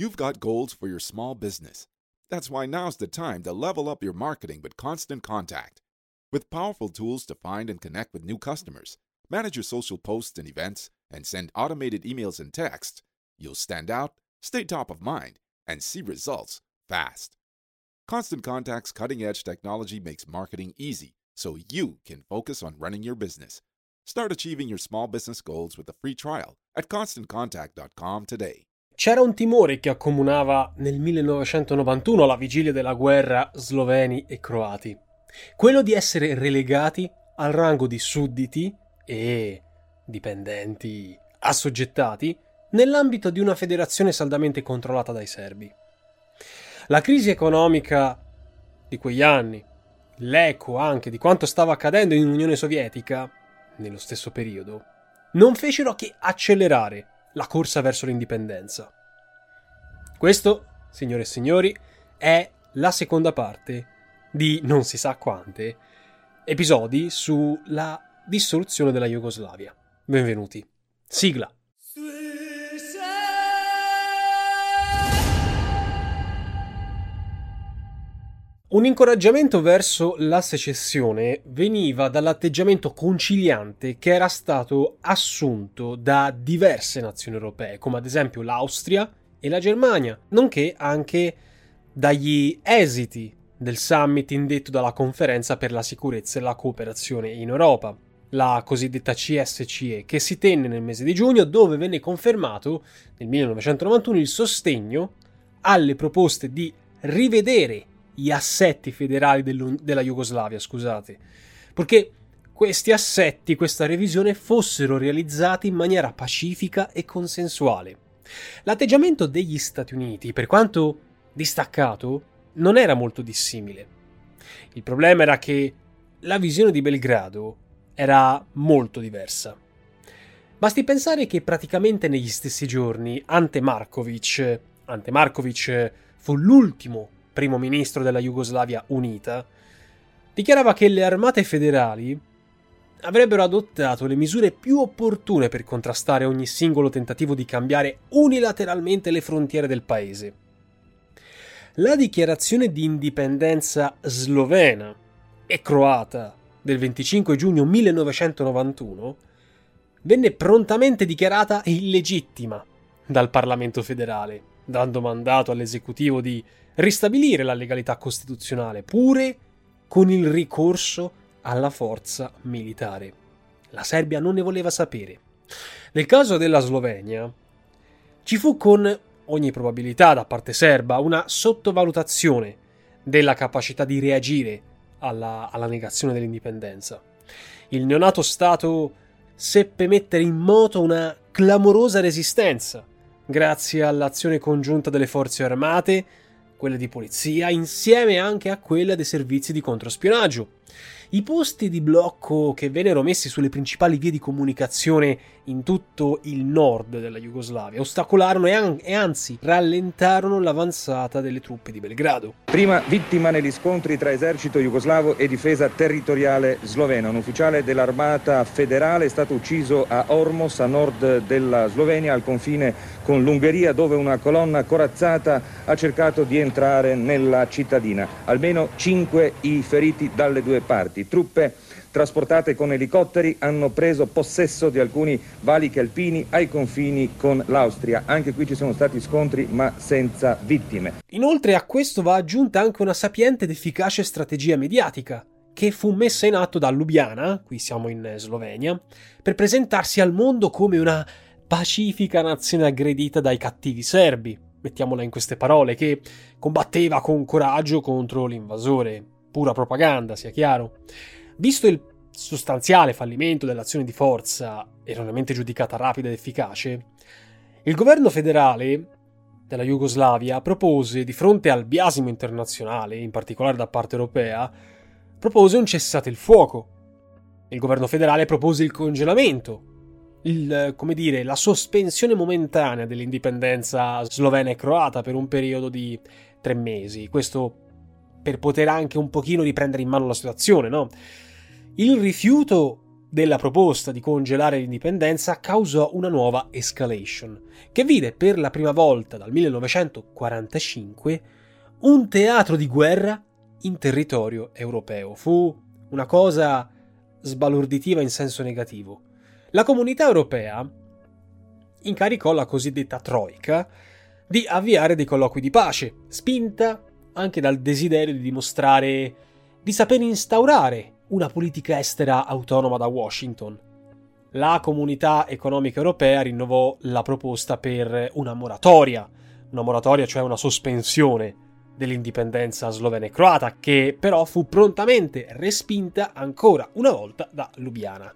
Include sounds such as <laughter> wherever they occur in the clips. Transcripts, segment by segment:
You've got goals for your small business. That's why now's the time to level up your marketing with Constant Contact. With powerful tools to find and connect with new customers, manage your social posts and events, and send automated emails and texts, you'll stand out, stay top of mind, and see results fast. Constant Contact's cutting edge technology makes marketing easy so you can focus on running your business. Start achieving your small business goals with a free trial at constantcontact.com today. C'era un timore che accomunava nel 1991 alla vigilia della guerra sloveni e croati. Quello di essere relegati al rango di sudditi e dipendenti assoggettati nell'ambito di una federazione saldamente controllata dai serbi. La crisi economica di quegli anni, l'eco anche di quanto stava accadendo in Unione Sovietica nello stesso periodo, non fecero che accelerare la corsa verso l'indipendenza. Questo, signore e signori, è la seconda parte di non si sa quante episodi sulla dissoluzione della Jugoslavia. Benvenuti. Sigla. Un incoraggiamento verso la secessione veniva dall'atteggiamento conciliante che era stato assunto da diverse nazioni europee, come ad esempio l'Austria e la Germania, nonché anche dagli esiti del summit indetto dalla Conferenza per la sicurezza e la cooperazione in Europa, la cosiddetta CSCE, che si tenne nel mese di giugno, dove venne confermato nel 1991 il sostegno alle proposte di rivedere gli assetti federali della Jugoslavia, scusate, perché questi assetti, questa revisione fossero realizzati in maniera pacifica e consensuale. L'atteggiamento degli Stati Uniti, per quanto distaccato, non era molto dissimile. Il problema era che la visione di Belgrado era molto diversa. Basti pensare che praticamente negli stessi giorni Ante Markovic, Ante Markovic fu l'ultimo primo ministro della Jugoslavia unita, dichiarava che le armate federali avrebbero adottato le misure più opportune per contrastare ogni singolo tentativo di cambiare unilateralmente le frontiere del paese. La dichiarazione di indipendenza slovena e croata del 25 giugno 1991 venne prontamente dichiarata illegittima dal Parlamento federale, dando mandato all'esecutivo di ristabilire la legalità costituzionale, pure con il ricorso alla forza militare. La Serbia non ne voleva sapere. Nel caso della Slovenia, ci fu con ogni probabilità da parte serba una sottovalutazione della capacità di reagire alla, alla negazione dell'indipendenza. Il neonato Stato seppe mettere in moto una clamorosa resistenza grazie all'azione congiunta delle forze armate, quelle di polizia, insieme anche a quelle dei servizi di controspionaggio. I posti di blocco che vennero messi sulle principali vie di comunicazione in tutto il nord della Jugoslavia ostacolarono e, an- e, anzi rallentarono l'avanzata delle truppe di Belgrado. Prima vittima negli scontri tra esercito jugoslavo e difesa territoriale slovena. Un ufficiale dell'armata federale è stato ucciso a Ormos, a nord della Slovenia, al confine con l'Ungheria, dove una colonna corazzata ha cercato di entrare nella cittadina. Almeno cinque i feriti dalle due parti. Truppe trasportate con elicotteri hanno preso possesso di alcuni valichi alpini ai confini con l'Austria. Anche qui ci sono stati scontri ma senza vittime. Inoltre a questo va aggiunta anche una sapiente ed efficace strategia mediatica che fu messa in atto da Lubiana, qui siamo in Slovenia, per presentarsi al mondo come una pacifica nazione aggredita dai cattivi serbi, mettiamola in queste parole, che combatteva con coraggio contro l'invasore pura propaganda, sia chiaro. Visto il sostanziale fallimento dell'azione di forza, erroneamente giudicata rapida ed efficace, il governo federale della Jugoslavia propose, di fronte al biasimo internazionale, in particolare da parte europea, propose un cessate il fuoco. Il governo federale propose il congelamento, il, come dire, la sospensione momentanea dell'indipendenza slovena e croata per un periodo di tre mesi. Questo per poter anche un pochino riprendere in mano la situazione, no? Il rifiuto della proposta di congelare l'indipendenza causò una nuova escalation, che vide per la prima volta dal 1945 un teatro di guerra in territorio europeo. Fu una cosa sbalorditiva in senso negativo. La comunità europea incaricò la cosiddetta Troika di avviare dei colloqui di pace, spinta anche dal desiderio di dimostrare di saper instaurare una politica estera autonoma da Washington. La comunità economica europea rinnovò la proposta per una moratoria, una moratoria cioè una sospensione dell'indipendenza slovena e croata, che però fu prontamente respinta ancora una volta da Lubiana.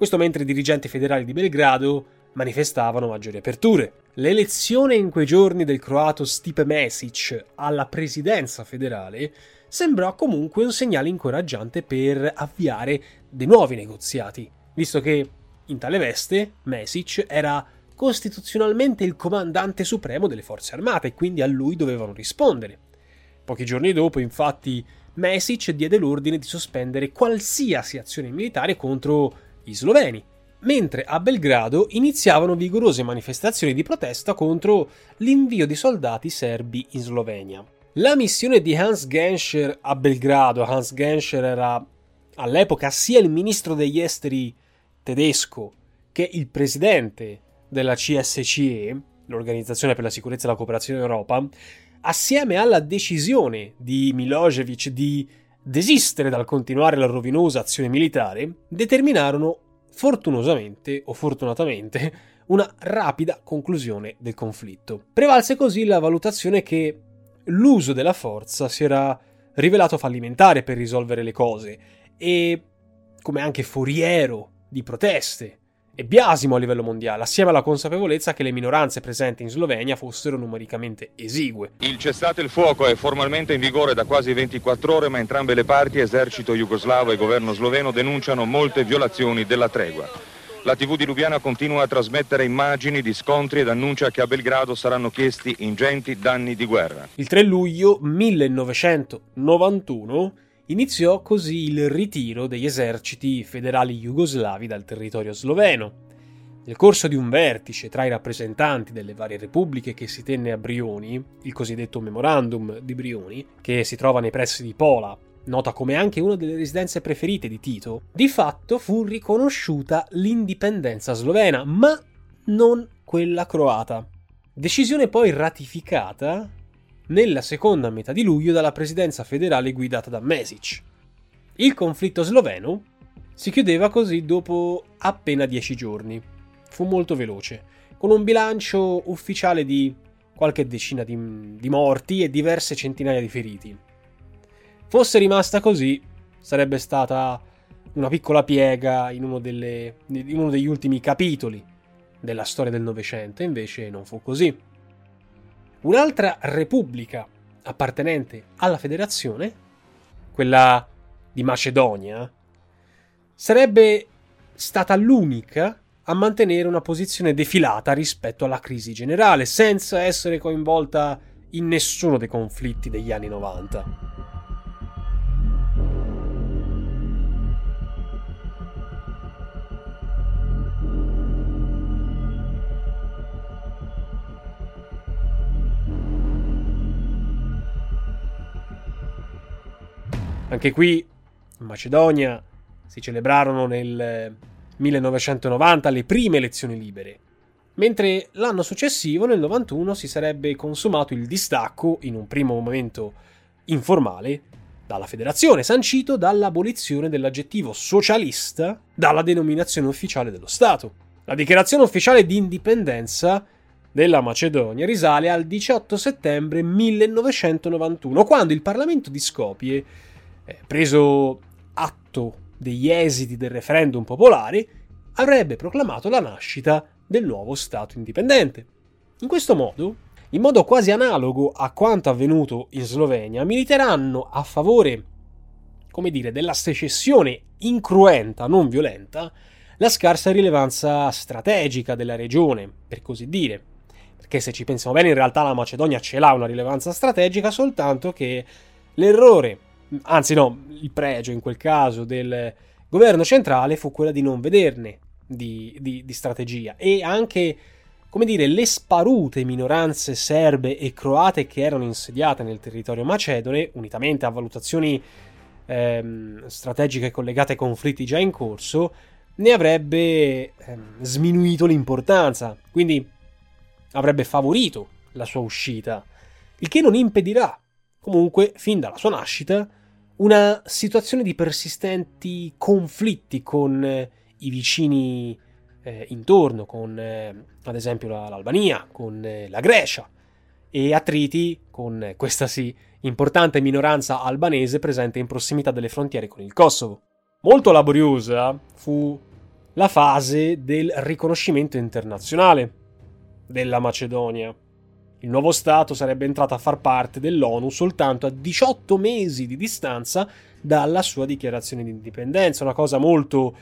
Questo mentre i dirigenti federali di Belgrado manifestavano maggiori aperture. L'elezione in quei giorni del croato Stipe Mesic alla presidenza federale sembrò comunque un segnale incoraggiante per avviare dei nuovi negoziati, visto che in tale veste Mesic era costituzionalmente il comandante supremo delle forze armate e quindi a lui dovevano rispondere. Pochi giorni dopo, infatti, Mesic diede l'ordine di sospendere qualsiasi azione militare contro gli sloveni, mentre a Belgrado iniziavano vigorose manifestazioni di protesta contro l'invio di soldati serbi in Slovenia. La missione di Hans Genscher a Belgrado, Hans Genscher era all'epoca sia il ministro degli esteri tedesco che il presidente della CSCE, l'Organizzazione per la sicurezza e la cooperazione in Europa, assieme alla decisione di Milosevic di desistere dal continuare la rovinosa azione militare, determinarono fortunosamente o fortunatamente una rapida conclusione del conflitto. Prevalse così la valutazione che l'uso della forza si era rivelato fallimentare per risolvere le cose e come anche foriero di proteste e biasimo a livello mondiale, assieme alla consapevolezza che le minoranze presenti in Slovenia fossero numericamente esigue. Il cessate il fuoco è formalmente in vigore da quasi 24 ore, ma entrambe le parti, esercito jugoslavo e governo sloveno, denunciano molte violazioni della tregua. La TV di Lubiana continua a trasmettere immagini di scontri ed annuncia che a Belgrado saranno chiesti ingenti danni di guerra. Il 3 luglio 1991 iniziò così il ritiro degli eserciti federali jugoslavi dal territorio sloveno. Nel corso di un vertice tra i rappresentanti delle varie repubbliche che si tenne a Brioni, il cosiddetto Memorandum di Brioni, che si trova nei pressi di Pola, nota come anche una delle residenze preferite di Tito, di fatto fu riconosciuta l'indipendenza slovena, ma non quella croata. Decisione poi ratificata nella seconda metà di luglio dalla presidenza federale guidata da Mesic. Il conflitto sloveno si chiudeva così dopo appena dieci giorni. Fu molto veloce, con un bilancio ufficiale di qualche decina di, di morti e diverse centinaia di feriti. Fosse rimasta così, sarebbe stata una piccola piega in uno, delle, in uno degli ultimi capitoli della storia del Novecento, invece non fu così. Un'altra repubblica appartenente alla federazione, quella di Macedonia, sarebbe stata l'unica a mantenere una posizione defilata rispetto alla crisi generale, senza essere coinvolta in nessuno dei conflitti degli anni 90. Anche qui, in Macedonia, si celebrarono nel 1990 le prime elezioni libere, mentre l'anno successivo, nel 91, si sarebbe consumato il distacco, in un primo momento informale, dalla federazione, sancito dall'abolizione dell'aggettivo socialista dalla denominazione ufficiale dello Stato. La dichiarazione ufficiale di indipendenza della Macedonia risale al 18 settembre 1991, quando il Parlamento di Skopje eh, preso atto degli esiti del referendum popolare, avrebbe proclamato la nascita del nuovo Stato indipendente. In questo modo, in modo quasi analogo a quanto avvenuto in Slovenia, militeranno a favore, come dire, della secessione incruenta, non violenta, la scarsa rilevanza strategica della regione, per così dire. Perché se ci pensiamo bene, in realtà la Macedonia ce l'ha una rilevanza strategica, soltanto che l'errore, anzi no, il pregio in quel caso del governo centrale fu quella di non vederne di, di, di strategia. E anche come dire, le sparute minoranze serbe e croate che erano insediate nel territorio macedone, unitamente a valutazioni ehm, strategiche collegate ai conflitti già in corso, ne avrebbe ehm, sminuito l'importanza, quindi avrebbe favorito la sua uscita, il che non impedirà, comunque, fin dalla sua nascita, una situazione di persistenti conflitti con eh, i vicini eh, intorno, con eh, ad esempio la, l'Albania, con eh, la Grecia e attriti con eh, questa sì importante minoranza albanese presente in prossimità delle frontiere con il Kosovo. Molto laboriosa fu la fase del riconoscimento internazionale della Macedonia. Il nuovo Stato sarebbe entrato a far parte dell'ONU soltanto a 18 mesi di distanza dalla sua dichiarazione di indipendenza, una cosa molto,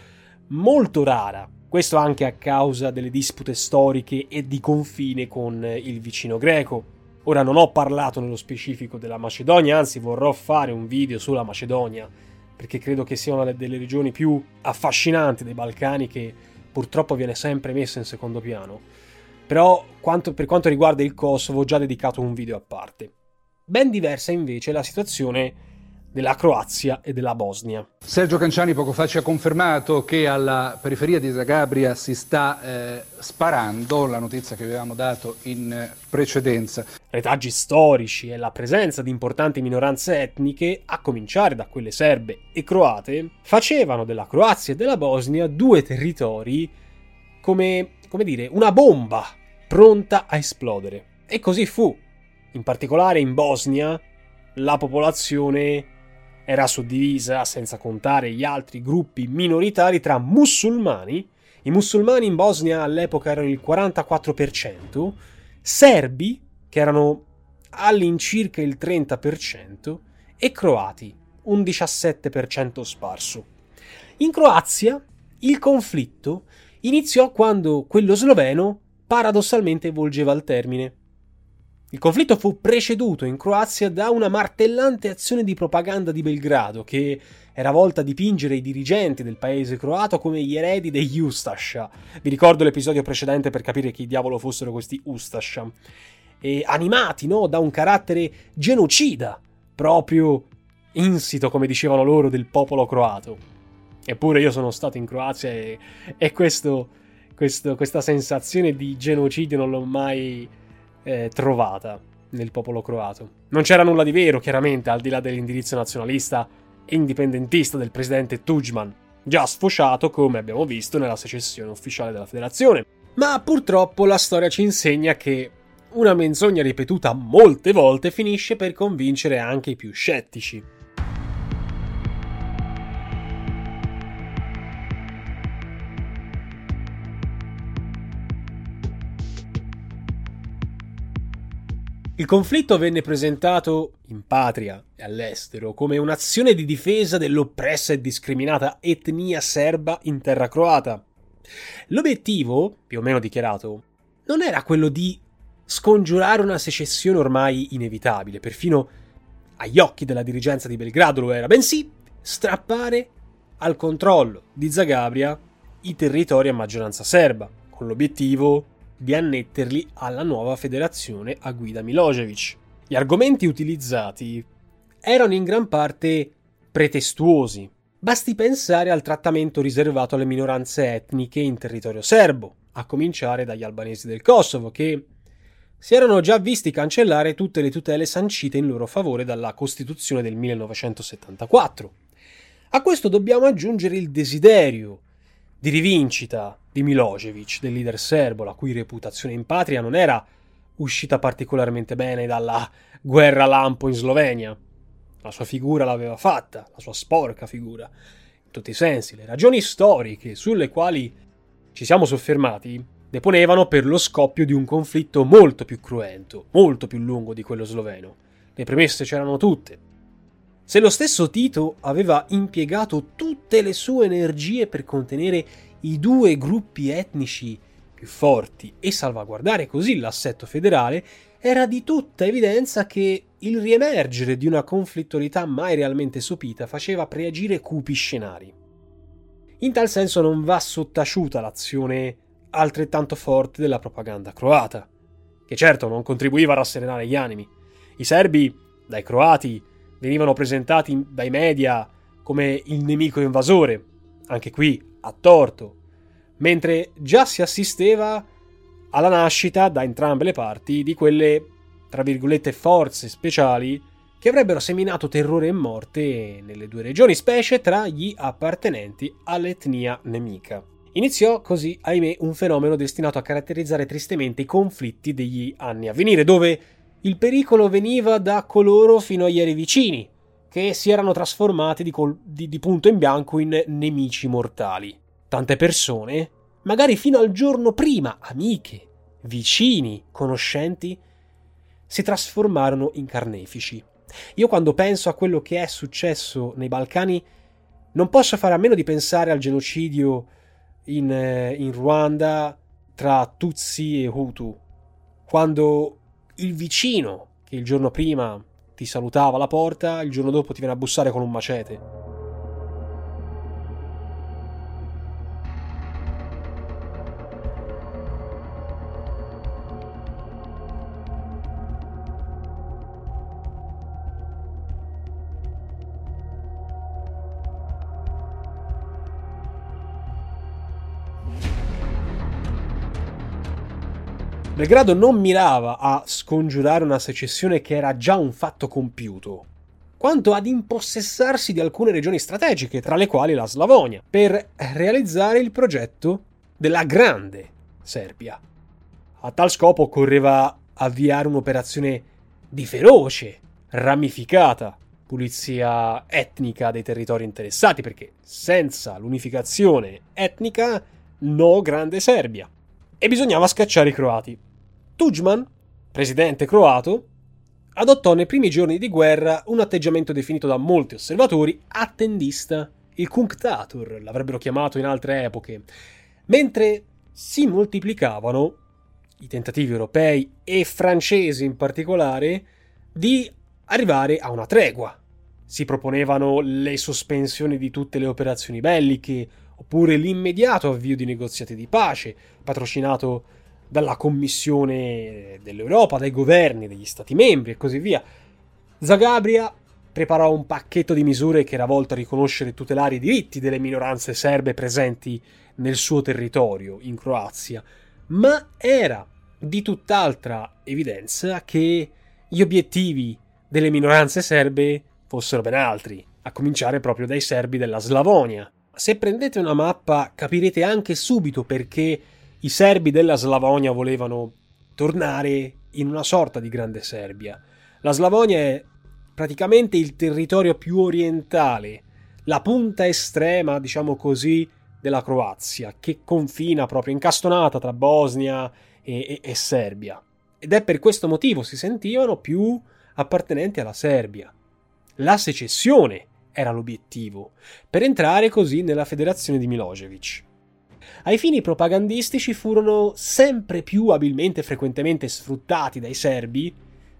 molto rara. Questo anche a causa delle dispute storiche e di confine con il vicino greco. Ora non ho parlato nello specifico della Macedonia, anzi vorrò fare un video sulla Macedonia, perché credo che sia una delle regioni più affascinanti dei Balcani che purtroppo viene sempre messa in secondo piano. Però quanto, per quanto riguarda il Kosovo ho già dedicato un video a parte. Ben diversa invece è la situazione della Croazia e della Bosnia. Sergio Canciani poco fa ci ha confermato che alla periferia di Zagabria si sta eh, sparando, la notizia che avevamo dato in precedenza. Retaggi storici e la presenza di importanti minoranze etniche, a cominciare da quelle serbe e croate, facevano della Croazia e della Bosnia due territori come, come dire, una bomba pronta a esplodere. E così fu. In particolare in Bosnia la popolazione era suddivisa, senza contare gli altri gruppi minoritari, tra musulmani. I musulmani in Bosnia all'epoca erano il 44%, serbi, che erano all'incirca il 30%, e croati, un 17% sparso. In Croazia il conflitto iniziò quando quello sloveno paradossalmente volgeva al termine. Il conflitto fu preceduto in Croazia da una martellante azione di propaganda di Belgrado che era volta a dipingere i dirigenti del paese croato come gli eredi degli Ustascia. Vi ricordo l'episodio precedente per capire chi diavolo fossero questi Ustascia. E animati no, da un carattere genocida, proprio insito, come dicevano loro, del popolo croato. Eppure io sono stato in Croazia e, e questo, questo, questa sensazione di genocidio non l'ho mai eh, trovata nel popolo croato. Non c'era nulla di vero, chiaramente, al di là dell'indirizzo nazionalista e indipendentista del presidente Tudjman, già sfociato, come abbiamo visto, nella secessione ufficiale della federazione. Ma purtroppo la storia ci insegna che una menzogna ripetuta molte volte finisce per convincere anche i più scettici. Il conflitto venne presentato in patria e all'estero come un'azione di difesa dell'oppressa e discriminata etnia serba in terra croata. L'obiettivo, più o meno dichiarato, non era quello di scongiurare una secessione ormai inevitabile, perfino agli occhi della dirigenza di Belgrado lo era, bensì strappare al controllo di Zagabria i territori a maggioranza serba, con l'obiettivo di annetterli alla nuova federazione a guida Milosevic. Gli argomenti utilizzati erano in gran parte pretestuosi. Basti pensare al trattamento riservato alle minoranze etniche in territorio serbo, a cominciare dagli albanesi del Kosovo, che si erano già visti cancellare tutte le tutele sancite in loro favore dalla Costituzione del 1974. A questo dobbiamo aggiungere il desiderio di rivincita di Milosevic, del leader serbo, la cui reputazione in patria non era uscita particolarmente bene dalla guerra lampo in Slovenia. La sua figura l'aveva fatta, la sua sporca figura, in tutti i sensi. Le ragioni storiche sulle quali ci siamo soffermati deponevano per lo scoppio di un conflitto molto più cruento, molto più lungo di quello sloveno. Le premesse c'erano tutte. Se lo stesso Tito aveva impiegato tutte le sue energie per contenere i due gruppi etnici più forti e salvaguardare così l'assetto federale, era di tutta evidenza che il riemergere di una conflittualità mai realmente sopita faceva preagire cupi scenari. In tal senso non va sottaciuta l'azione altrettanto forte della propaganda croata, che certo non contribuiva a rasserenare gli animi. I serbi, dai croati, venivano presentati dai media come il nemico invasore, anche qui a torto, mentre già si assisteva alla nascita da entrambe le parti di quelle, tra virgolette, forze speciali che avrebbero seminato terrore e morte nelle due regioni, specie tra gli appartenenti all'etnia nemica. Iniziò così, ahimè, un fenomeno destinato a caratterizzare tristemente i conflitti degli anni a venire, dove il pericolo veniva da coloro fino a ieri vicini, che si erano trasformati di, col- di, di punto in bianco in nemici mortali. Tante persone, magari fino al giorno prima, amiche, vicini, conoscenti, si trasformarono in carnefici. Io quando penso a quello che è successo nei Balcani, non posso fare a meno di pensare al genocidio in, eh, in Ruanda tra Tutsi e Hutu, quando il vicino che il giorno prima ti salutava alla porta, il giorno dopo ti viene a bussare con un macete. Belgrado non mirava a scongiurare una secessione che era già un fatto compiuto, quanto ad impossessarsi di alcune regioni strategiche, tra le quali la Slavonia, per realizzare il progetto della grande Serbia. A tal scopo occorreva avviare un'operazione di feroce, ramificata pulizia etnica dei territori interessati, perché senza l'unificazione etnica no grande Serbia. E bisognava scacciare i croati. Tudjman, presidente croato, adottò nei primi giorni di guerra un atteggiamento definito da molti osservatori attendista, il cunctator l'avrebbero chiamato in altre epoche, mentre si moltiplicavano i tentativi europei e francesi in particolare di arrivare a una tregua. Si proponevano le sospensioni di tutte le operazioni belliche, oppure l'immediato avvio di negoziati di pace, patrocinato dalla Commissione dell'Europa, dai governi degli Stati membri e così via. Zagabria preparò un pacchetto di misure che era volto a riconoscere e tutelare i diritti delle minoranze serbe presenti nel suo territorio, in Croazia, ma era di tutt'altra evidenza che gli obiettivi delle minoranze serbe fossero ben altri, a cominciare proprio dai serbi della Slavonia. Se prendete una mappa capirete anche subito perché i serbi della Slavonia volevano tornare in una sorta di grande Serbia. La Slavonia è praticamente il territorio più orientale, la punta estrema, diciamo così, della Croazia, che confina proprio incastonata tra Bosnia e, e, e Serbia. Ed è per questo motivo si sentivano più appartenenti alla Serbia. La secessione era l'obiettivo, per entrare così nella federazione di Milosevic. Ai fini propagandistici furono sempre più abilmente e frequentemente sfruttati dai serbi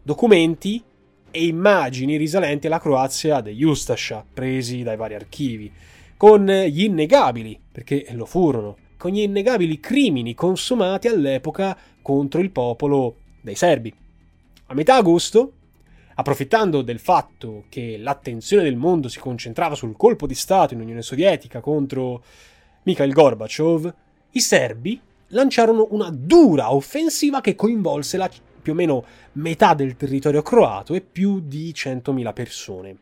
documenti e immagini risalenti alla Croazia degli Ustascia, presi dai vari archivi, con gli innegabili, perché lo furono, con gli innegabili crimini consumati all'epoca contro il popolo dei serbi. A metà agosto, approfittando del fatto che l'attenzione del mondo si concentrava sul colpo di Stato in Unione Sovietica contro Mikhail Gorbachev, i serbi lanciarono una dura offensiva che coinvolse la, più o meno metà del territorio croato e più di 100.000 persone.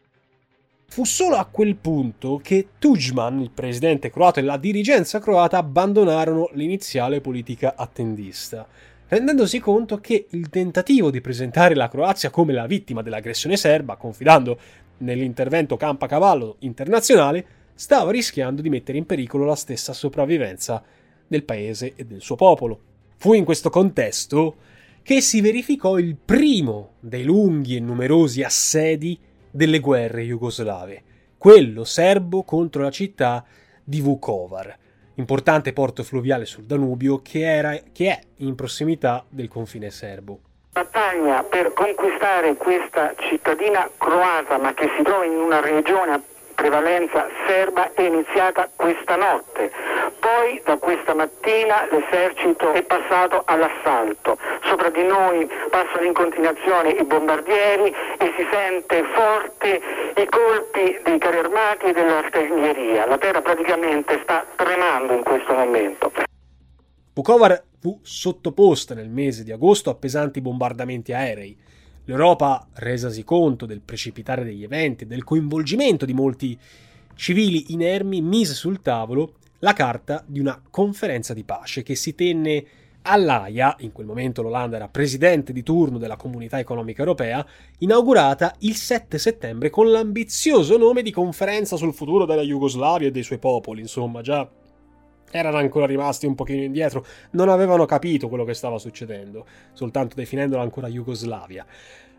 Fu solo a quel punto che Tudjman, il presidente croato e la dirigenza croata abbandonarono l'iniziale politica attendista, rendendosi conto che il tentativo di presentare la Croazia come la vittima dell'aggressione serba, confidando nell'intervento campa-cavallo internazionale, stava rischiando di mettere in pericolo la stessa sopravvivenza del paese e del suo popolo. Fu in questo contesto che si verificò il primo dei lunghi e numerosi assedi delle guerre jugoslave, quello serbo contro la città di Vukovar, importante porto fluviale sul Danubio che, era, che è in prossimità del confine serbo. Battaglia per conquistare questa cittadina croata ma che si trova in una regione prevalenza serba è iniziata questa notte. Poi da questa mattina l'esercito è passato all'assalto. Sopra di noi passano in continuazione i bombardieri e si sente forte i colpi dei carri armati e dell'artiglieria. La terra praticamente sta tremando in questo momento. Vukovar fu sottoposta nel mese di agosto a pesanti bombardamenti aerei L'Europa, resasi conto del precipitare degli eventi e del coinvolgimento di molti civili inermi, mise sul tavolo la carta di una conferenza di pace che si tenne all'AIA, in quel momento l'Olanda era presidente di turno della Comunità Economica Europea, inaugurata il 7 settembre con l'ambizioso nome di Conferenza sul futuro della Jugoslavia e dei suoi popoli, insomma, già erano ancora rimasti un pochino indietro, non avevano capito quello che stava succedendo, soltanto definendola ancora Jugoslavia.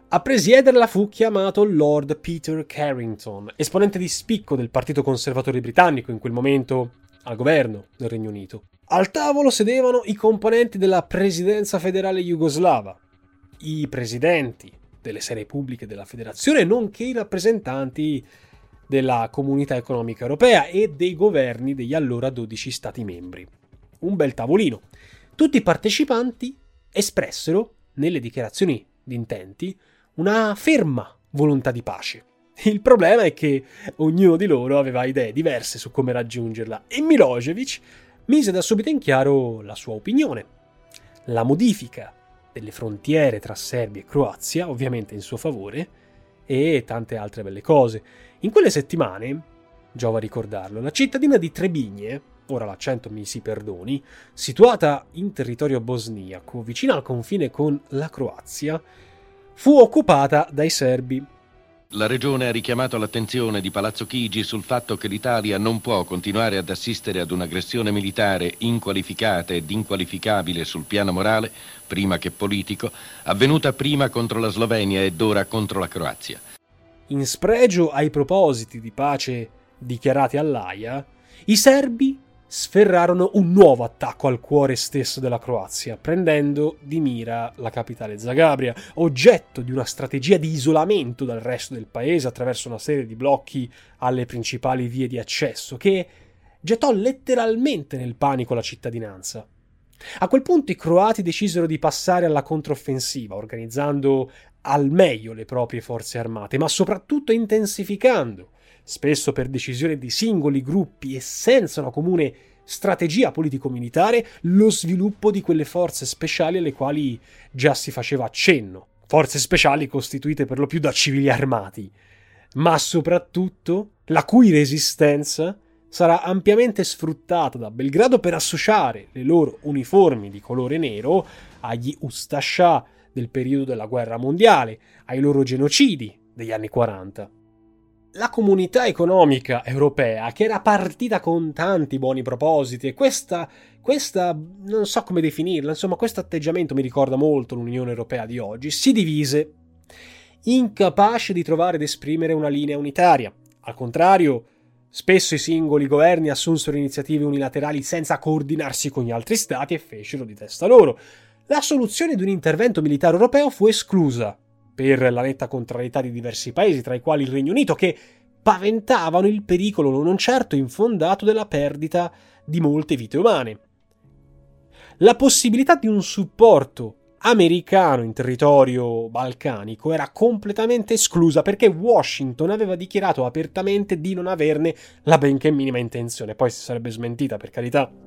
A presiederla fu chiamato Lord Peter Carrington, esponente di spicco del Partito Conservatore britannico in quel momento al governo del Regno Unito. Al tavolo sedevano i componenti della presidenza federale jugoslava, i presidenti delle serie pubbliche della federazione, nonché i rappresentanti della Comunità Economica Europea e dei governi degli allora 12 Stati membri. Un bel tavolino. Tutti i partecipanti espressero, nelle dichiarazioni di intenti, una ferma volontà di pace. Il problema è che ognuno di loro aveva idee diverse su come raggiungerla e Milosevic mise da subito in chiaro la sua opinione. La modifica delle frontiere tra Serbia e Croazia, ovviamente in suo favore, e tante altre belle cose. In quelle settimane, giova ricordarlo, la cittadina di Trebigne, ora l'accento mi si perdoni, situata in territorio bosniaco, vicino al confine con la Croazia, fu occupata dai serbi. La regione ha richiamato l'attenzione di Palazzo Chigi sul fatto che l'Italia non può continuare ad assistere ad un'aggressione militare inqualificata ed inqualificabile sul piano morale, prima che politico, avvenuta prima contro la Slovenia ed ora contro la Croazia. In spregio ai propositi di pace dichiarati all'AIA, i serbi sferrarono un nuovo attacco al cuore stesso della Croazia, prendendo di mira la capitale Zagabria, oggetto di una strategia di isolamento dal resto del paese attraverso una serie di blocchi alle principali vie di accesso, che gettò letteralmente nel panico la cittadinanza. A quel punto i croati decisero di passare alla controffensiva, organizzando al meglio le proprie forze armate, ma soprattutto intensificando, spesso per decisione di singoli gruppi e senza una comune strategia politico-militare, lo sviluppo di quelle forze speciali alle quali già si faceva accenno, forze speciali costituite per lo più da civili armati, ma soprattutto la cui resistenza sarà ampiamente sfruttata da Belgrado per associare le loro uniformi di colore nero agli Ustascià del periodo della guerra mondiale, ai loro genocidi degli anni 40. La comunità economica europea, che era partita con tanti buoni propositi, e questa, questa, non so come definirla, insomma, questo atteggiamento mi ricorda molto l'Unione Europea di oggi, si divise, incapace di trovare ed esprimere una linea unitaria. Al contrario, Spesso i singoli governi assunsero iniziative unilaterali senza coordinarsi con gli altri stati e fecero di testa loro. La soluzione di un intervento militare europeo fu esclusa per la netta contrarietà di diversi paesi, tra i quali il Regno Unito, che paventavano il pericolo non certo infondato della perdita di molte vite umane. La possibilità di un supporto americano in territorio balcanico era completamente esclusa perché Washington aveva dichiarato apertamente di non averne la benché minima intenzione. Poi si sarebbe smentita, per carità.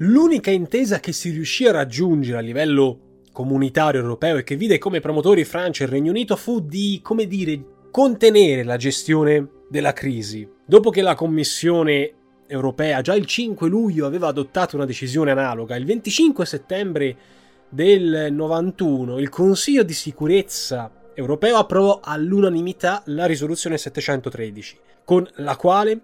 L'unica intesa che si riuscì a raggiungere a livello comunitario europeo e che vide come promotori Francia e il Regno Unito fu di, come dire, contenere la gestione della crisi. Dopo che la Commissione europea già il 5 luglio aveva adottato una decisione analoga, il 25 settembre del 91 il Consiglio di sicurezza europeo approvò all'unanimità la risoluzione 713, con la quale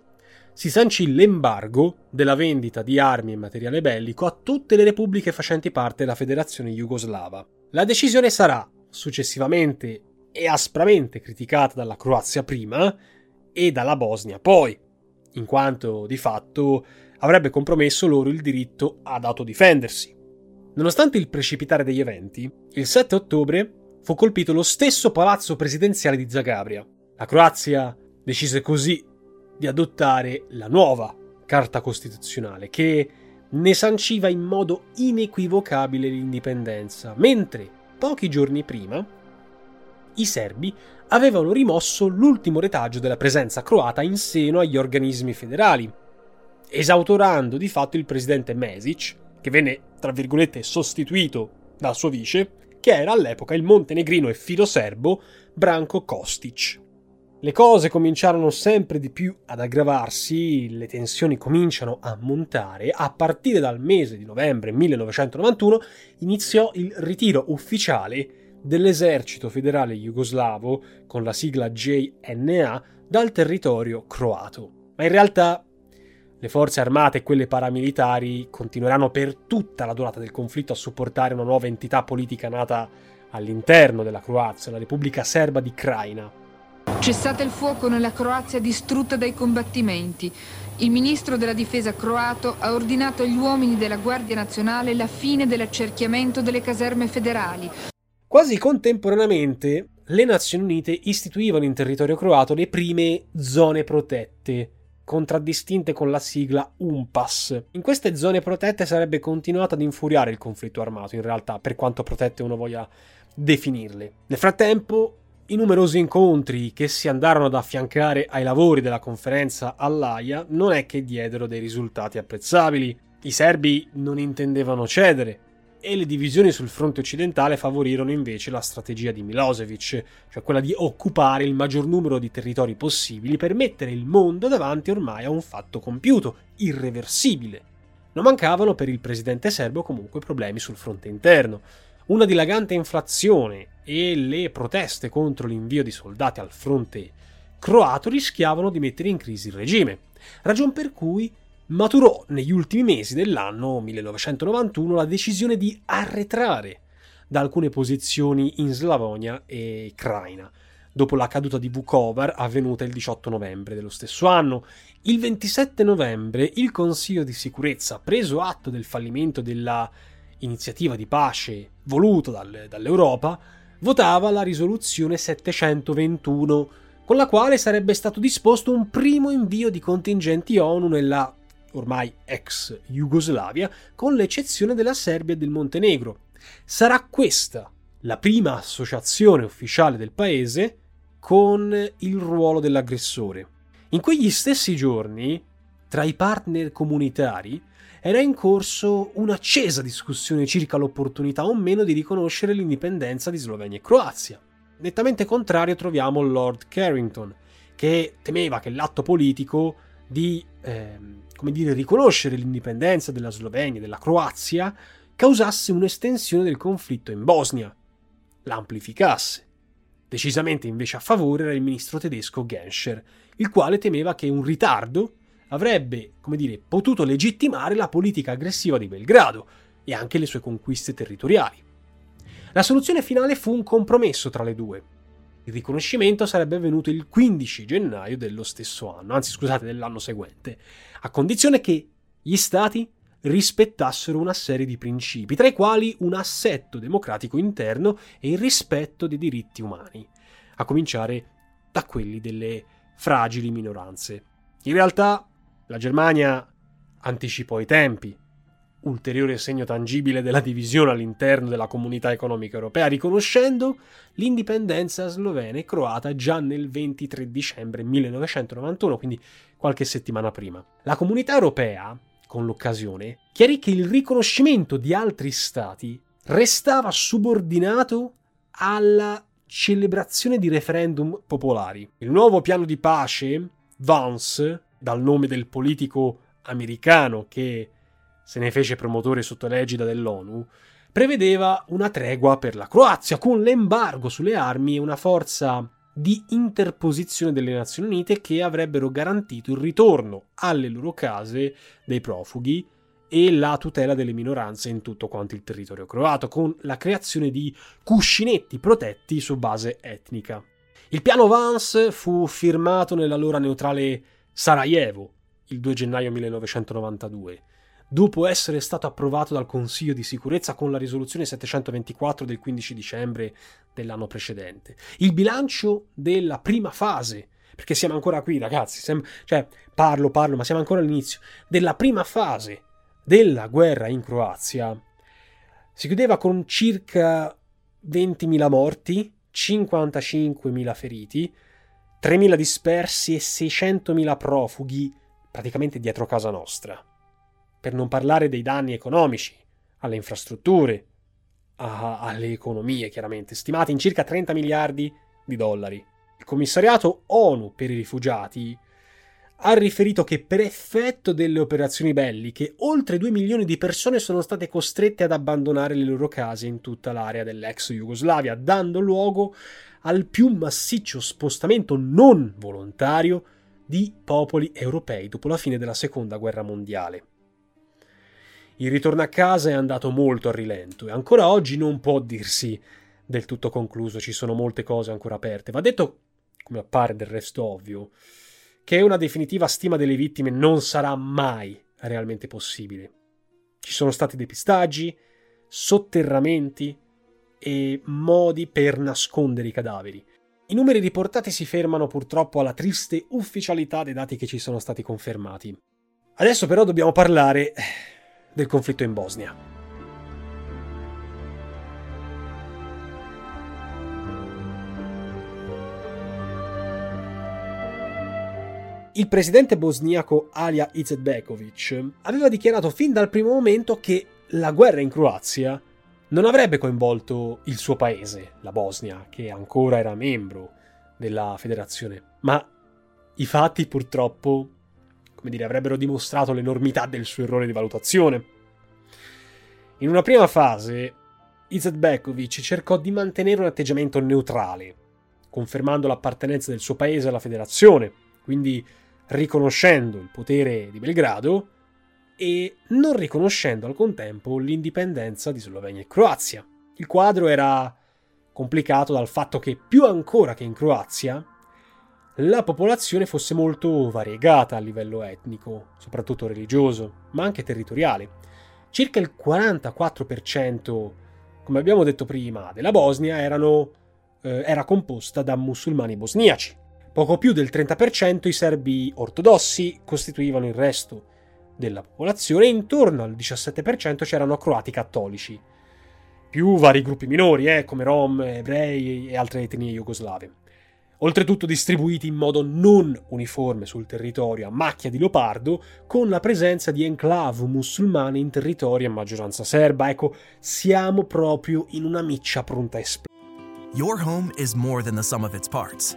si sancì l'embargo della vendita di armi e materiale bellico a tutte le repubbliche facenti parte della Federazione Jugoslava. La decisione sarà successivamente e aspramente criticata dalla Croazia prima e dalla Bosnia poi, in quanto di fatto avrebbe compromesso loro il diritto ad autodifendersi. Nonostante il precipitare degli eventi, il 7 ottobre fu colpito lo stesso palazzo presidenziale di Zagabria. La Croazia decise così di adottare la nuova Carta Costituzionale che ne sanciva in modo inequivocabile l'indipendenza, mentre pochi giorni prima i serbi avevano rimosso l'ultimo retaggio della presenza croata in seno agli organismi federali, esautorando di fatto il presidente Mesic, che venne, tra virgolette, sostituito dal suo vice, che era all'epoca il montenegrino e filo serbo Branko Kostic. Le cose cominciarono sempre di più ad aggravarsi, le tensioni cominciano a montare. A partire dal mese di novembre 1991 iniziò il ritiro ufficiale dell'esercito federale jugoslavo con la sigla JNA dal territorio croato. Ma in realtà le forze armate e quelle paramilitari continueranno per tutta la durata del conflitto a supportare una nuova entità politica nata all'interno della Croazia, la Repubblica Serba di Krajina. Cessate il fuoco nella Croazia distrutta dai combattimenti. Il ministro della difesa croato ha ordinato agli uomini della Guardia Nazionale la fine dell'accerchiamento delle caserme federali. Quasi contemporaneamente, le Nazioni Unite istituivano in territorio croato le prime zone protette, contraddistinte con la sigla UNPAS. In queste zone protette sarebbe continuato ad infuriare il conflitto armato, in realtà, per quanto protette uno voglia definirle. Nel frattempo, i numerosi incontri che si andarono ad affiancare ai lavori della conferenza all'AIA non è che diedero dei risultati apprezzabili. I serbi non intendevano cedere e le divisioni sul fronte occidentale favorirono invece la strategia di Milosevic, cioè quella di occupare il maggior numero di territori possibili per mettere il mondo davanti ormai a un fatto compiuto, irreversibile. Non mancavano per il presidente serbo comunque problemi sul fronte interno. Una dilagante inflazione e le proteste contro l'invio di soldati al fronte croato rischiavano di mettere in crisi il regime, ragion per cui maturò negli ultimi mesi dell'anno 1991 la decisione di arretrare da alcune posizioni in Slavonia e Kraina, dopo la caduta di Vukovar avvenuta il 18 novembre dello stesso anno. Il 27 novembre il Consiglio di sicurezza, preso atto del fallimento della iniziativa di pace voluta dal, dall'Europa, votava la risoluzione 721, con la quale sarebbe stato disposto un primo invio di contingenti ONU nella ormai ex Jugoslavia, con l'eccezione della Serbia e del Montenegro. Sarà questa la prima associazione ufficiale del paese con il ruolo dell'aggressore. In quegli stessi giorni, tra i partner comunitari, era in corso un'accesa discussione circa l'opportunità o meno di riconoscere l'indipendenza di Slovenia e Croazia. Nettamente contrario troviamo Lord Carrington, che temeva che l'atto politico di eh, come dire, riconoscere l'indipendenza della Slovenia e della Croazia causasse un'estensione del conflitto in Bosnia, l'amplificasse. Decisamente invece a favore era il ministro tedesco Genscher, il quale temeva che un ritardo avrebbe, come dire, potuto legittimare la politica aggressiva di Belgrado e anche le sue conquiste territoriali. La soluzione finale fu un compromesso tra le due. Il riconoscimento sarebbe avvenuto il 15 gennaio dello stesso anno, anzi scusate, dell'anno seguente, a condizione che gli stati rispettassero una serie di principi, tra i quali un assetto democratico interno e il rispetto dei diritti umani, a cominciare da quelli delle fragili minoranze. In realtà la Germania anticipò i tempi, ulteriore segno tangibile della divisione all'interno della comunità economica europea, riconoscendo l'indipendenza slovena e croata già nel 23 dicembre 1991, quindi qualche settimana prima. La comunità europea con l'occasione, chiarì che il riconoscimento di altri stati restava subordinato alla celebrazione di referendum popolari. Il nuovo piano di pace, Vance, dal nome del politico americano che se ne fece promotore sotto l'egida dell'ONU, prevedeva una tregua per la Croazia con l'embargo sulle armi e una forza di interposizione delle Nazioni Unite che avrebbero garantito il ritorno alle loro case dei profughi e la tutela delle minoranze in tutto quanto il territorio croato, con la creazione di cuscinetti protetti su base etnica. Il piano Vance fu firmato nell'allora neutrale Sarajevo il 2 gennaio 1992 dopo essere stato approvato dal Consiglio di sicurezza con la risoluzione 724 del 15 dicembre dell'anno precedente. Il bilancio della prima fase, perché siamo ancora qui ragazzi, sem- cioè parlo, parlo, ma siamo ancora all'inizio, della prima fase della guerra in Croazia, si chiudeva con circa 20.000 morti, 55.000 feriti, 3.000 dispersi e 600.000 profughi praticamente dietro casa nostra per non parlare dei danni economici alle infrastrutture, a, alle economie chiaramente, stimati in circa 30 miliardi di dollari. Il commissariato ONU per i rifugiati ha riferito che per effetto delle operazioni belliche oltre 2 milioni di persone sono state costrette ad abbandonare le loro case in tutta l'area dell'ex Jugoslavia, dando luogo al più massiccio spostamento non volontario di popoli europei dopo la fine della seconda guerra mondiale. Il ritorno a casa è andato molto a rilento e ancora oggi non può dirsi del tutto concluso, ci sono molte cose ancora aperte. Va detto, come appare del resto ovvio, che una definitiva stima delle vittime non sarà mai realmente possibile. Ci sono stati depistaggi, sotterramenti e modi per nascondere i cadaveri. I numeri riportati si fermano purtroppo alla triste ufficialità dei dati che ci sono stati confermati. Adesso però dobbiamo parlare del conflitto in Bosnia. Il presidente bosniaco Alija Izetbegovic aveva dichiarato fin dal primo momento che la guerra in Croazia non avrebbe coinvolto il suo paese, la Bosnia, che ancora era membro della federazione, ma i fatti purtroppo come dire, avrebbero dimostrato l'enormità del suo errore di valutazione. In una prima fase, Izetbegovic cercò di mantenere un atteggiamento neutrale, confermando l'appartenenza del suo paese alla federazione, quindi riconoscendo il potere di Belgrado e non riconoscendo al contempo l'indipendenza di Slovenia e Croazia. Il quadro era complicato dal fatto che più ancora che in Croazia la popolazione fosse molto variegata a livello etnico, soprattutto religioso, ma anche territoriale. Circa il 44%, come abbiamo detto prima, della Bosnia erano, eh, era composta da musulmani bosniaci. Poco più del 30% i serbi ortodossi costituivano il resto della popolazione e intorno al 17% c'erano croati cattolici. Più vari gruppi minori, eh, come rom, ebrei e altre etnie jugoslave oltretutto distribuiti in modo non uniforme sul territorio a macchia di leopardo, con la presenza di enclave musulmane in territori a maggioranza serba. Ecco, siamo proprio in una miccia pronta a esplodere. Your home is more than the sum of its parts,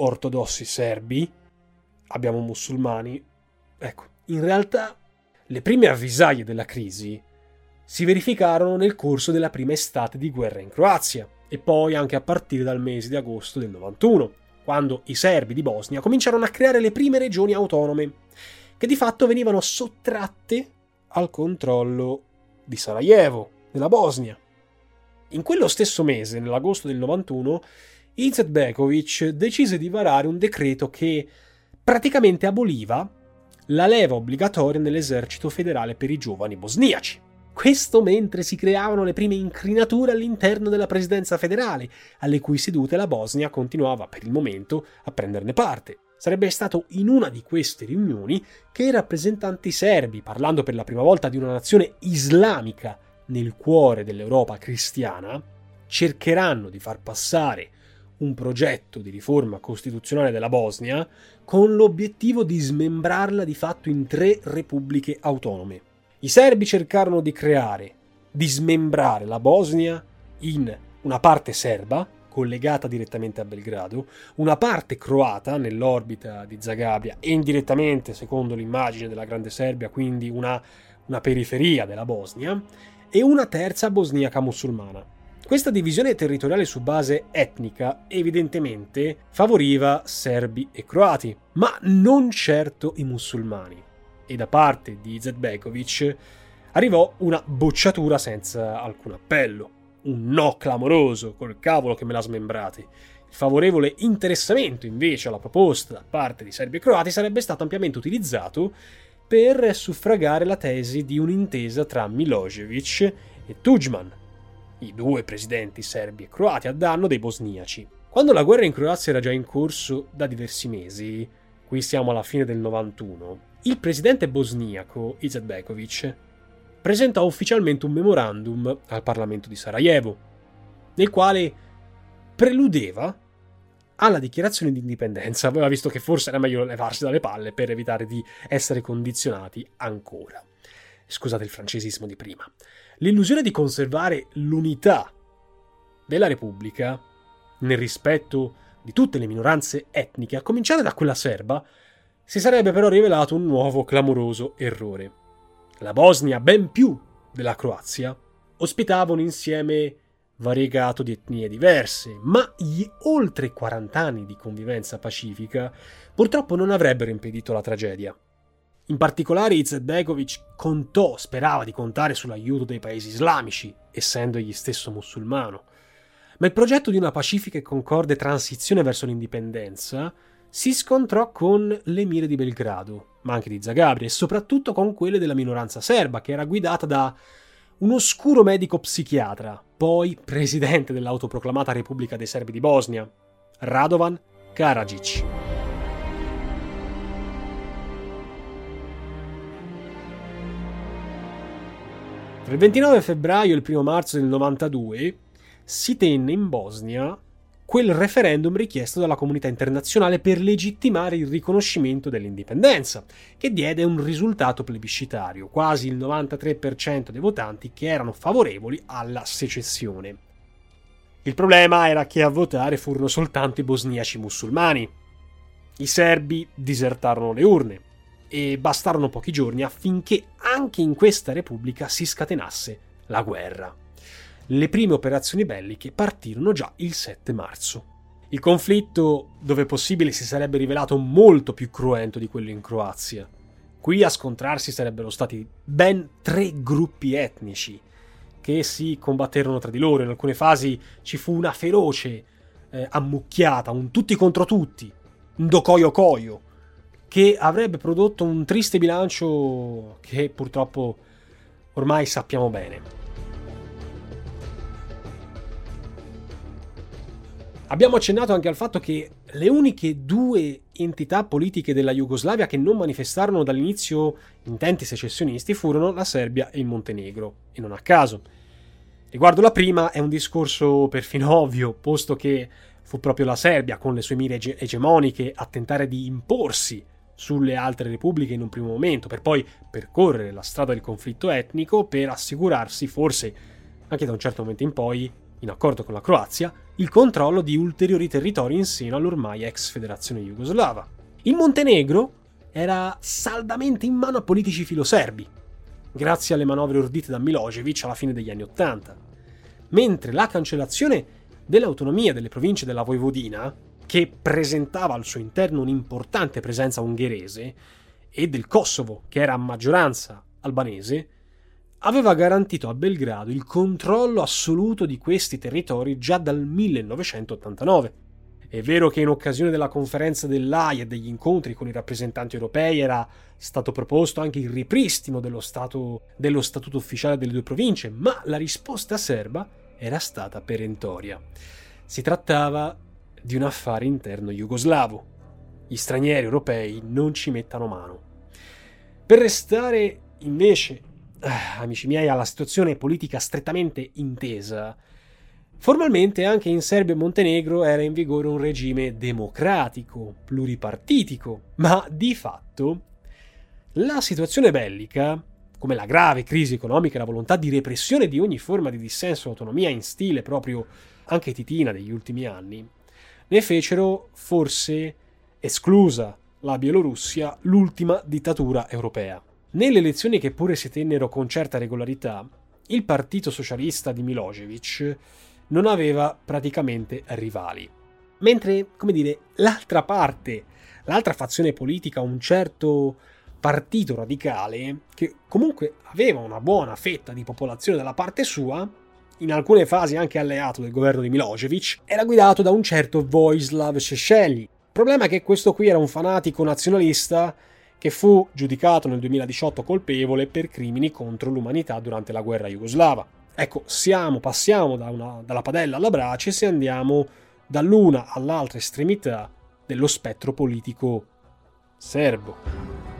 ortodossi serbi, abbiamo musulmani. Ecco, in realtà le prime avvisaglie della crisi si verificarono nel corso della prima estate di guerra in Croazia e poi anche a partire dal mese di agosto del 91, quando i serbi di Bosnia cominciarono a creare le prime regioni autonome, che di fatto venivano sottratte al controllo di Sarajevo, nella Bosnia. In quello stesso mese, nell'agosto del 91, Izetbegovic decise di varare un decreto che praticamente aboliva la leva obbligatoria nell'esercito federale per i giovani bosniaci. Questo mentre si creavano le prime incrinature all'interno della presidenza federale, alle cui sedute la Bosnia continuava per il momento a prenderne parte. Sarebbe stato in una di queste riunioni che i rappresentanti serbi, parlando per la prima volta di una nazione islamica nel cuore dell'Europa cristiana, cercheranno di far passare un progetto di riforma costituzionale della Bosnia con l'obiettivo di smembrarla di fatto in tre repubbliche autonome. I serbi cercarono di creare, di smembrare la Bosnia in una parte serba, collegata direttamente a Belgrado, una parte croata nell'orbita di Zagabria e indirettamente, secondo l'immagine della Grande Serbia, quindi una, una periferia della Bosnia, e una terza bosniaca musulmana. Questa divisione territoriale su base etnica evidentemente favoriva serbi e croati, ma non certo i musulmani e da parte di Zedbekovic arrivò una bocciatura senza alcun appello, un no clamoroso, col cavolo che me la smembrate. Il favorevole interessamento invece alla proposta da parte di serbi e croati sarebbe stato ampiamente utilizzato per suffragare la tesi di un'intesa tra Milosevic e Tudjman, i due presidenti serbi e croati a danno dei bosniaci. Quando la guerra in Croazia era già in corso da diversi mesi, qui siamo alla fine del 91, il presidente bosniaco Izetbegovic presentò ufficialmente un memorandum al Parlamento di Sarajevo, nel quale preludeva alla dichiarazione di indipendenza, aveva visto che forse era meglio levarsi dalle palle per evitare di essere condizionati ancora. Scusate il francesismo di prima. L'illusione di conservare l'unità della Repubblica nel rispetto di tutte le minoranze etniche, a cominciare da quella serba, si sarebbe però rivelato un nuovo clamoroso errore. La Bosnia, ben più della Croazia, ospitava un insieme variegato di etnie diverse, ma gli oltre 40 anni di convivenza pacifica purtroppo non avrebbero impedito la tragedia. In particolare Izetbegovic contò, sperava di contare sull'aiuto dei paesi islamici, essendo egli stesso musulmano. Ma il progetto di una pacifica e concorde transizione verso l'indipendenza si scontrò con le mire di Belgrado, ma anche di Zagabria e soprattutto con quelle della minoranza serba, che era guidata da un oscuro medico psichiatra, poi presidente dell'autoproclamata Repubblica dei Serbi di Bosnia, Radovan Karadzic. Tra il 29 febbraio e il 1 marzo del 92 si tenne in Bosnia quel referendum richiesto dalla comunità internazionale per legittimare il riconoscimento dell'indipendenza, che diede un risultato plebiscitario, quasi il 93% dei votanti che erano favorevoli alla secessione. Il problema era che a votare furono soltanto i bosniaci musulmani. I serbi disertarono le urne e bastarono pochi giorni affinché anche in questa repubblica si scatenasse la guerra le prime operazioni belliche partirono già il 7 marzo. Il conflitto, dove possibile, si sarebbe rivelato molto più cruento di quello in Croazia. Qui a scontrarsi sarebbero stati ben tre gruppi etnici che si combatterono tra di loro. In alcune fasi ci fu una feroce eh, ammucchiata, un tutti contro tutti, un docoio coio, che avrebbe prodotto un triste bilancio che purtroppo ormai sappiamo bene. Abbiamo accennato anche al fatto che le uniche due entità politiche della Jugoslavia che non manifestarono dall'inizio intenti secessionisti furono la Serbia e il Montenegro, e non a caso. Riguardo la prima è un discorso perfino <laughs> ovvio, posto che fu proprio la Serbia, con le sue mire egemoniche, a tentare di imporsi sulle altre repubbliche in un primo momento, per poi percorrere la strada del conflitto etnico per assicurarsi, forse anche da un certo momento in poi, in accordo con la Croazia, il controllo di ulteriori territori in seno all'ormai ex federazione jugoslava. Il Montenegro era saldamente in mano a politici filoserbi, grazie alle manovre ordite da Milosevic alla fine degli anni Ottanta, mentre la cancellazione dell'autonomia delle province della Voivodina, che presentava al suo interno un'importante presenza ungherese, e del Kosovo, che era a maggioranza albanese, aveva garantito a Belgrado il controllo assoluto di questi territori già dal 1989. È vero che in occasione della conferenza dell'AIA e degli incontri con i rappresentanti europei era stato proposto anche il ripristino dello, stato, dello statuto ufficiale delle due province, ma la risposta serba era stata perentoria. Si trattava di un affare interno jugoslavo. Gli stranieri europei non ci mettano mano. Per restare invece, eh, amici miei, alla situazione politica strettamente intesa, Formalmente anche in Serbia e Montenegro era in vigore un regime democratico, pluripartitico, ma di fatto la situazione bellica, come la grave crisi economica e la volontà di repressione di ogni forma di dissenso e autonomia in stile proprio anche titina degli ultimi anni, ne fecero forse, esclusa la Bielorussia, l'ultima dittatura europea. Nelle elezioni che pure si tennero con certa regolarità, il Partito Socialista di Milosevic non aveva praticamente rivali. Mentre, come dire, l'altra parte, l'altra fazione politica, un certo partito radicale, che comunque aveva una buona fetta di popolazione dalla parte sua, in alcune fasi anche alleato del governo di Milosevic, era guidato da un certo Vojislav Šešelj. Il problema è che questo qui era un fanatico nazionalista che fu giudicato nel 2018 colpevole per crimini contro l'umanità durante la guerra jugoslava. Ecco, siamo, passiamo da una, dalla padella alla brace e andiamo dall'una all'altra estremità dello spettro politico serbo.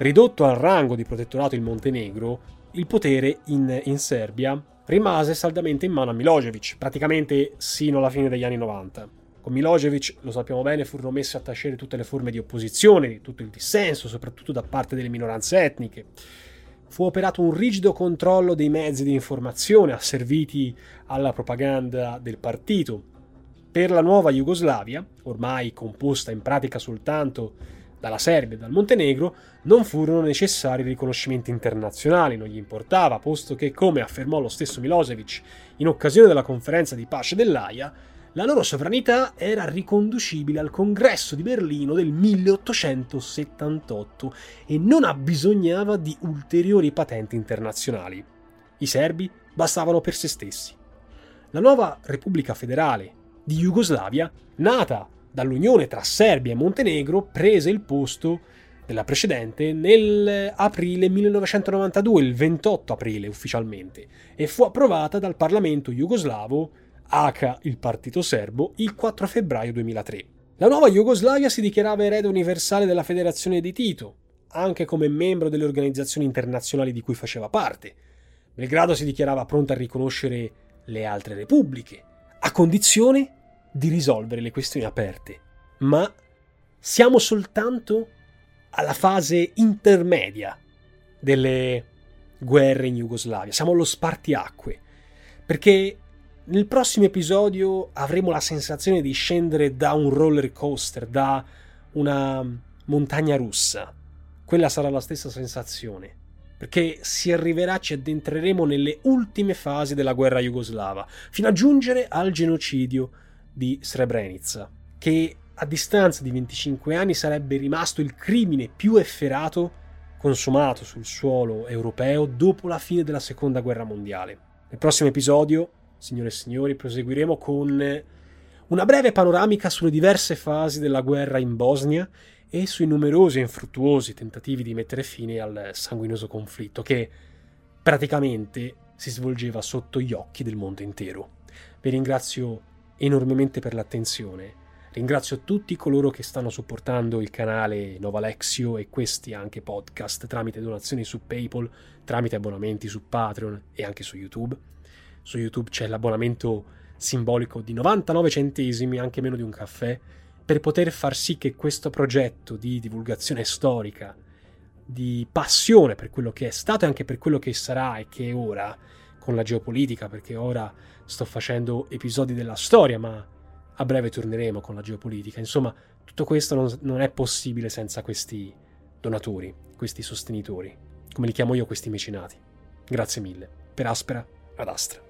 Ridotto al rango di protettorato il Montenegro, il potere in, in Serbia rimase saldamente in mano a Milosevic, praticamente sino alla fine degli anni 90. Con Milosevic, lo sappiamo bene, furono messe a tacere tutte le forme di opposizione, tutto il dissenso, soprattutto da parte delle minoranze etniche. Fu operato un rigido controllo dei mezzi di informazione asserviti alla propaganda del partito. Per la nuova Jugoslavia, ormai composta in pratica soltanto dalla Serbia e dal Montenegro, non furono necessari riconoscimenti internazionali, non gli importava, posto che, come affermò lo stesso Milosevic in occasione della conferenza di pace dell'AIA, la loro sovranità era riconducibile al congresso di Berlino del 1878 e non abbisognava di ulteriori patenti internazionali. I serbi bastavano per se stessi. La nuova Repubblica federale di Jugoslavia, nata dall'unione tra Serbia e Montenegro, prese il posto della precedente nell'aprile 1992, il 28 aprile ufficialmente, e fu approvata dal Parlamento jugoslavo ACA, il partito serbo, il 4 febbraio 2003. La nuova Jugoslavia si dichiarava erede universale della federazione di Tito, anche come membro delle organizzazioni internazionali di cui faceva parte. Belgrado si dichiarava pronta a riconoscere le altre repubbliche, a condizione di risolvere le questioni aperte. Ma siamo soltanto alla fase intermedia delle guerre in Jugoslavia, siamo allo spartiacque, perché nel prossimo episodio avremo la sensazione di scendere da un roller coaster, da una montagna russa. Quella sarà la stessa sensazione, perché si arriverà, ci addentreremo nelle ultime fasi della guerra jugoslava, fino a giungere al genocidio di Srebrenica, che a distanza di 25 anni sarebbe rimasto il crimine più efferato consumato sul suolo europeo dopo la fine della seconda guerra mondiale. Nel prossimo episodio signore e signori, proseguiremo con una breve panoramica sulle diverse fasi della guerra in Bosnia e sui numerosi e infruttuosi tentativi di mettere fine al sanguinoso conflitto che praticamente si svolgeva sotto gli occhi del mondo intero. Vi ringrazio enormemente per l'attenzione. Ringrazio tutti coloro che stanno supportando il canale Nova Lexio e questi anche podcast tramite donazioni su PayPal, tramite abbonamenti su Patreon e anche su YouTube su YouTube c'è l'abbonamento simbolico di 99 centesimi, anche meno di un caffè, per poter far sì che questo progetto di divulgazione storica, di passione per quello che è stato e anche per quello che sarà e che è ora, con la geopolitica, perché ora sto facendo episodi della storia, ma a breve torneremo con la geopolitica. Insomma, tutto questo non, non è possibile senza questi donatori, questi sostenitori, come li chiamo io questi mecenati. Grazie mille, per Aspera ad Astra.